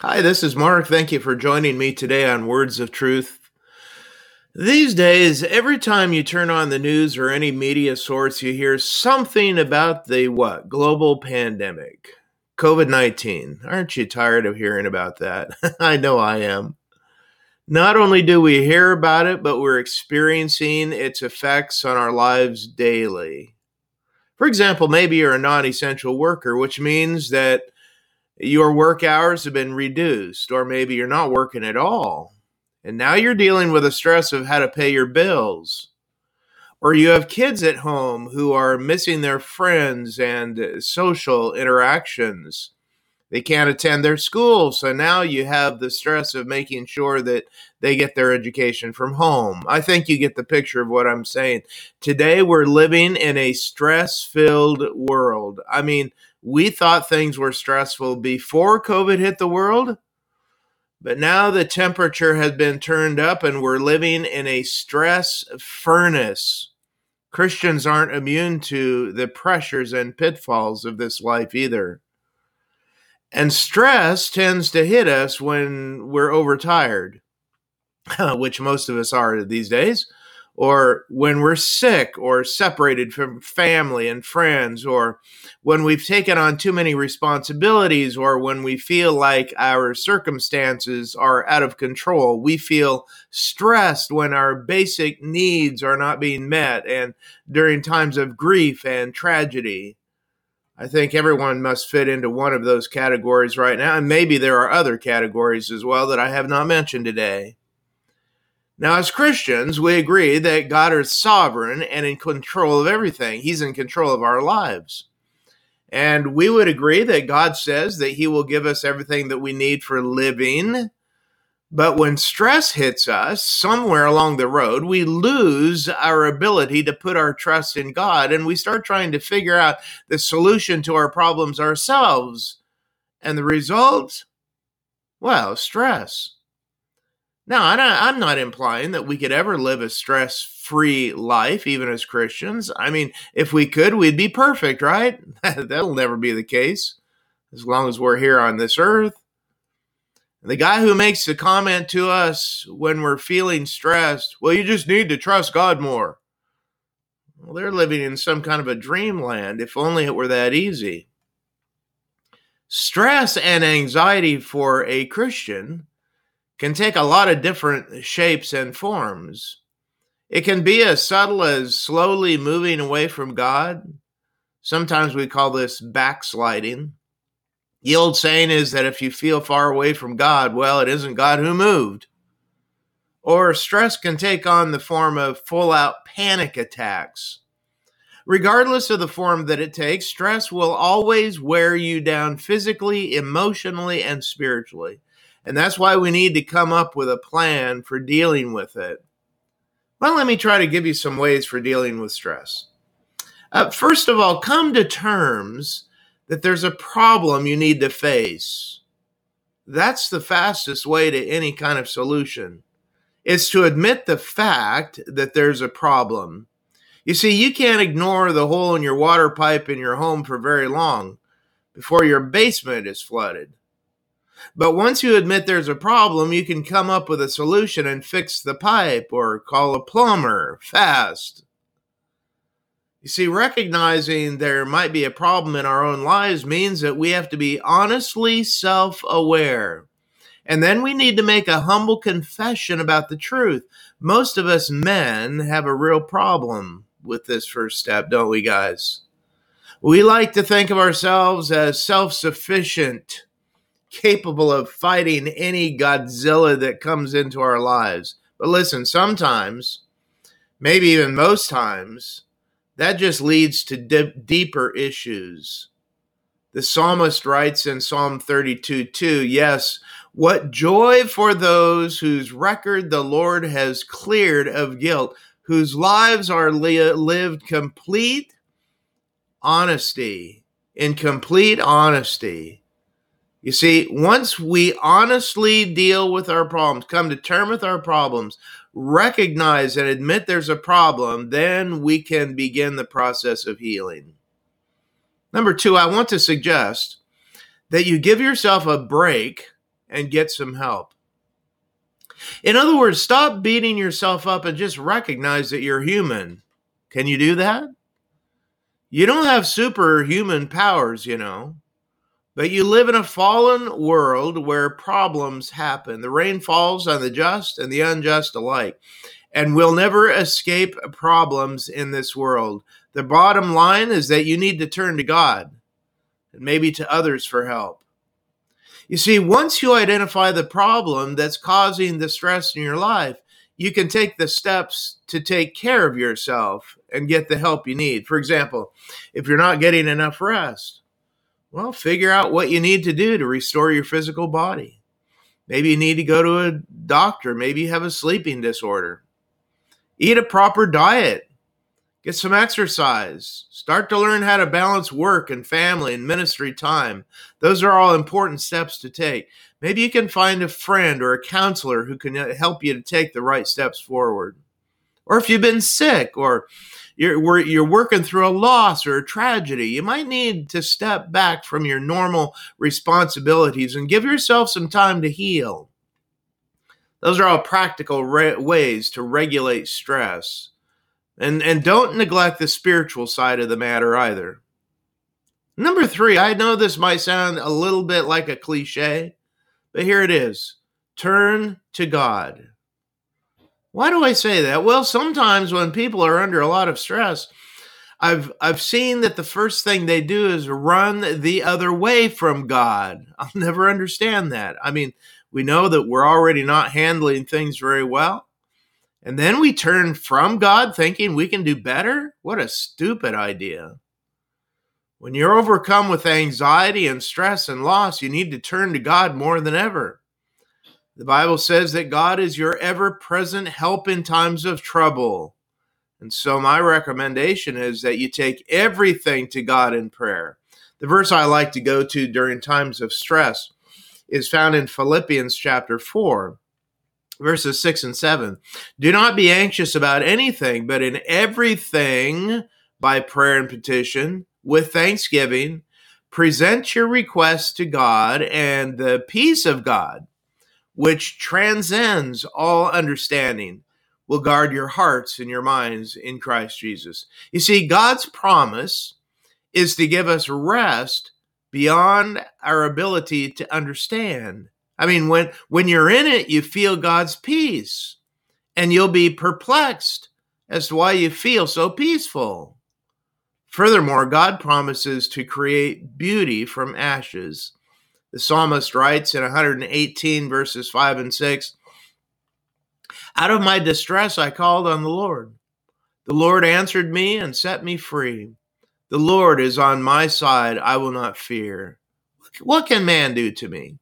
Hi, this is Mark. Thank you for joining me today on Words of Truth. These days, every time you turn on the news or any media source, you hear something about the what? Global pandemic. COVID 19. Aren't you tired of hearing about that? I know I am. Not only do we hear about it, but we're experiencing its effects on our lives daily. For example, maybe you're a non essential worker, which means that your work hours have been reduced, or maybe you're not working at all and now you're dealing with the stress of how to pay your bills. Or you have kids at home who are missing their friends and social interactions. They can't attend their school. So now you have the stress of making sure that they get their education from home. I think you get the picture of what I'm saying. Today, we're living in a stress filled world. I mean, we thought things were stressful before COVID hit the world. But now the temperature has been turned up and we're living in a stress furnace. Christians aren't immune to the pressures and pitfalls of this life either. And stress tends to hit us when we're overtired, which most of us are these days or when we're sick or separated from family and friends, or when we've taken on too many responsibilities, or when we feel like our circumstances are out of control. We feel stressed when our basic needs are not being met, and during times of grief and tragedy. I think everyone must fit into one of those categories right now, and maybe there are other categories as well that I have not mentioned today. Now, as Christians, we agree that God is sovereign and in control of everything. He's in control of our lives. And we would agree that God says that He will give us everything that we need for living. But when stress hits us somewhere along the road, we lose our ability to put our trust in God and we start trying to figure out the solution to our problems ourselves. And the result? Well, stress. Now, I'm not implying that we could ever live a stress free life, even as Christians. I mean, if we could, we'd be perfect, right? That'll never be the case as long as we're here on this earth. The guy who makes the comment to us when we're feeling stressed, well, you just need to trust God more. Well, they're living in some kind of a dreamland, if only it were that easy. Stress and anxiety for a Christian can take a lot of different shapes and forms. It can be as subtle as slowly moving away from God. Sometimes we call this backsliding. The old saying is that if you feel far away from God, well, it isn't God who moved. Or stress can take on the form of full out panic attacks. Regardless of the form that it takes, stress will always wear you down physically, emotionally, and spiritually. And that's why we need to come up with a plan for dealing with it. Well, let me try to give you some ways for dealing with stress. Uh, first of all, come to terms that there's a problem you need to face. That's the fastest way to any kind of solution. It's to admit the fact that there's a problem. You see, you can't ignore the hole in your water pipe in your home for very long before your basement is flooded. But once you admit there's a problem, you can come up with a solution and fix the pipe or call a plumber fast. You see, recognizing there might be a problem in our own lives means that we have to be honestly self aware. And then we need to make a humble confession about the truth. Most of us men have a real problem with this first step, don't we, guys? We like to think of ourselves as self sufficient capable of fighting any Godzilla that comes into our lives. But listen, sometimes, maybe even most times, that just leads to deeper issues. The psalmist writes in Psalm 32 2, Yes, what joy for those whose record the Lord has cleared of guilt, whose lives are li- lived complete honesty, in complete honesty. You see, once we honestly deal with our problems, come to terms with our problems, recognize and admit there's a problem, then we can begin the process of healing. Number two, I want to suggest that you give yourself a break and get some help. In other words, stop beating yourself up and just recognize that you're human. Can you do that? You don't have superhuman powers, you know, but you live in a fallen world where problems happen. The rain falls on the just and the unjust alike, and we'll never escape problems in this world. The bottom line is that you need to turn to God and maybe to others for help. You see, once you identify the problem that's causing the stress in your life, you can take the steps to take care of yourself and get the help you need. For example, if you're not getting enough rest, well, figure out what you need to do to restore your physical body. Maybe you need to go to a doctor. Maybe you have a sleeping disorder. Eat a proper diet. Get some exercise. Start to learn how to balance work and family and ministry time. Those are all important steps to take. Maybe you can find a friend or a counselor who can help you to take the right steps forward. Or if you've been sick or you're, you're working through a loss or a tragedy, you might need to step back from your normal responsibilities and give yourself some time to heal. Those are all practical re- ways to regulate stress. And, and don't neglect the spiritual side of the matter either. Number three, I know this might sound a little bit like a cliche, but here it is turn to God. Why do I say that? Well, sometimes when people are under a lot of stress, I've I've seen that the first thing they do is run the other way from God. I'll never understand that. I mean, we know that we're already not handling things very well. And then we turn from God thinking we can do better? What a stupid idea. When you're overcome with anxiety and stress and loss, you need to turn to God more than ever. The Bible says that God is your ever present help in times of trouble. And so, my recommendation is that you take everything to God in prayer. The verse I like to go to during times of stress is found in Philippians chapter 4 verses 6 and 7. Do not be anxious about anything, but in everything, by prayer and petition, with thanksgiving, present your requests to God, and the peace of God, which transcends all understanding, will guard your hearts and your minds in Christ Jesus. You see, God's promise is to give us rest beyond our ability to understand. I mean, when when you're in it, you feel God's peace, and you'll be perplexed as to why you feel so peaceful. Furthermore, God promises to create beauty from ashes. The psalmist writes in 118 verses 5 and 6 Out of my distress I called on the Lord. The Lord answered me and set me free. The Lord is on my side, I will not fear. What can man do to me?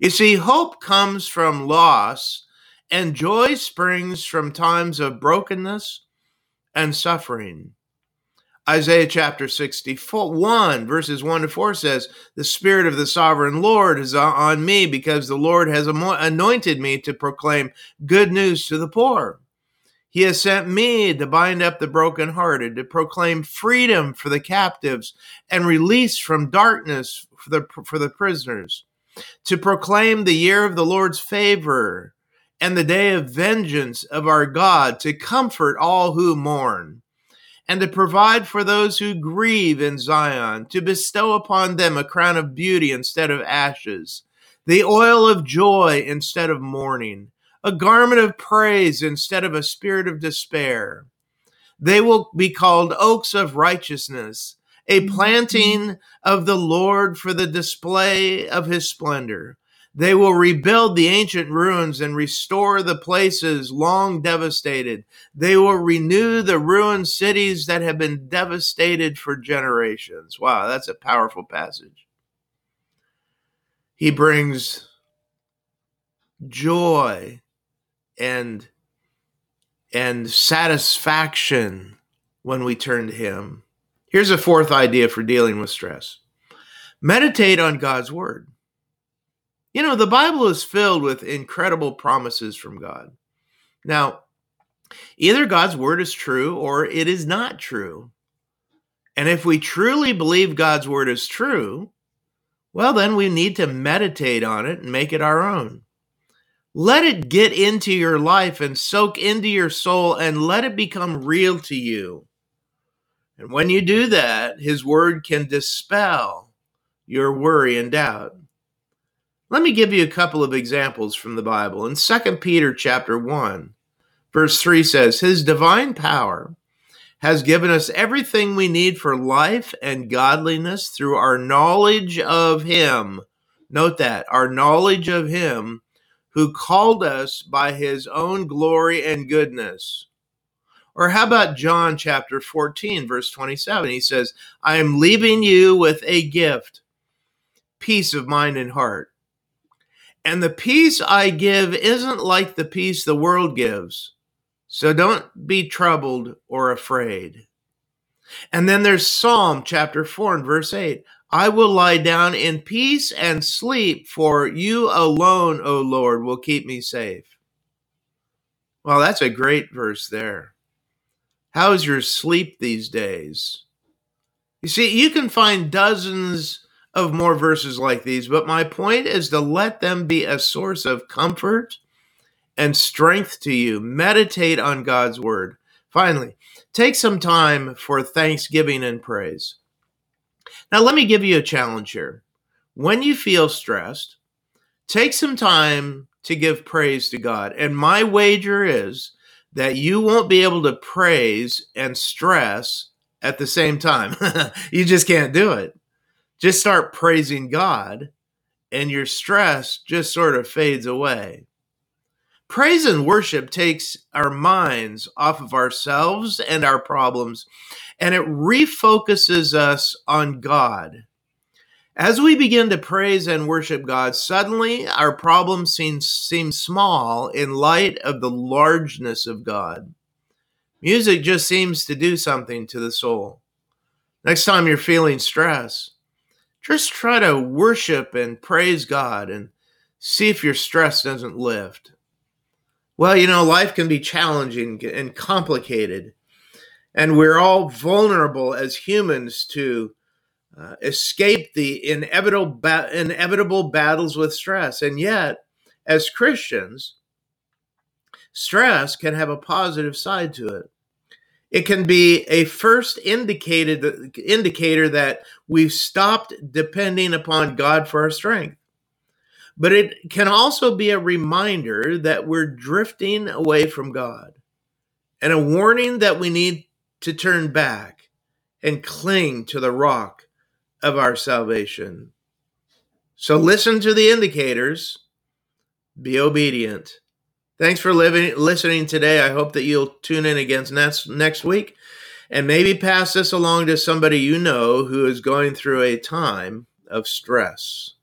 You see, hope comes from loss, and joy springs from times of brokenness and suffering. Isaiah chapter 61, verses 1 to 4 says, The Spirit of the sovereign Lord is on me because the Lord has anointed me to proclaim good news to the poor. He has sent me to bind up the brokenhearted, to proclaim freedom for the captives and release from darkness for the, for the prisoners to proclaim the year of the Lord's favor and the day of vengeance of our God, to comfort all who mourn, and to provide for those who grieve in Zion, to bestow upon them a crown of beauty instead of ashes, the oil of joy instead of mourning, a garment of praise instead of a spirit of despair. They will be called oaks of righteousness a mm-hmm. planting of the Lord for the display of his splendor. They will rebuild the ancient ruins and restore the places long devastated. They will renew the ruined cities that have been devastated for generations. Wow, that's a powerful passage. He brings joy and and satisfaction when we turn to him. Here's a fourth idea for dealing with stress meditate on God's word. You know, the Bible is filled with incredible promises from God. Now, either God's word is true or it is not true. And if we truly believe God's word is true, well, then we need to meditate on it and make it our own. Let it get into your life and soak into your soul and let it become real to you. And when you do that, His Word can dispel your worry and doubt. Let me give you a couple of examples from the Bible. In 2 Peter chapter 1, verse 3 says, His divine power has given us everything we need for life and godliness through our knowledge of Him. Note that, our knowledge of Him who called us by His own glory and goodness. Or how about John chapter 14, verse 27? He says, I am leaving you with a gift, peace of mind and heart and the peace I give isn't like the peace the world gives. So don't be troubled or afraid. And then there's Psalm chapter 4 and verse 8. I will lie down in peace and sleep, for you alone, O Lord, will keep me safe. Well, that's a great verse there. How's your sleep these days? You see, you can find dozens of more verses like these, but my point is to let them be a source of comfort and strength to you. Meditate on God's word. Finally, take some time for thanksgiving and praise. Now, let me give you a challenge here. When you feel stressed, take some time to give praise to God. And my wager is that you won't be able to praise and stress at the same time. you just can't do it just start praising God and your stress just sort of fades away. Praise and worship takes our minds off of ourselves and our problems, and it refocuses us on God. As we begin to praise and worship God, suddenly our problems seem, seem small in light of the largeness of God. Music just seems to do something to the soul. Next time you're feeling stress, just try to worship and praise God and see if your stress doesn't lift. Well, you know, life can be challenging and complicated, and we're all vulnerable as humans to uh, escape the inevitable ba- inevitable battles with stress. And yet, as Christians, stress can have a positive side to it. It can be a first indicated indicator that we've stopped depending upon God for our strength. But it can also be a reminder that we're drifting away from God and a warning that we need to turn back and cling to the rock of our salvation. So listen to the indicators, be obedient. Thanks for living, listening today. I hope that you'll tune in again next, next week and maybe pass this along to somebody you know who is going through a time of stress.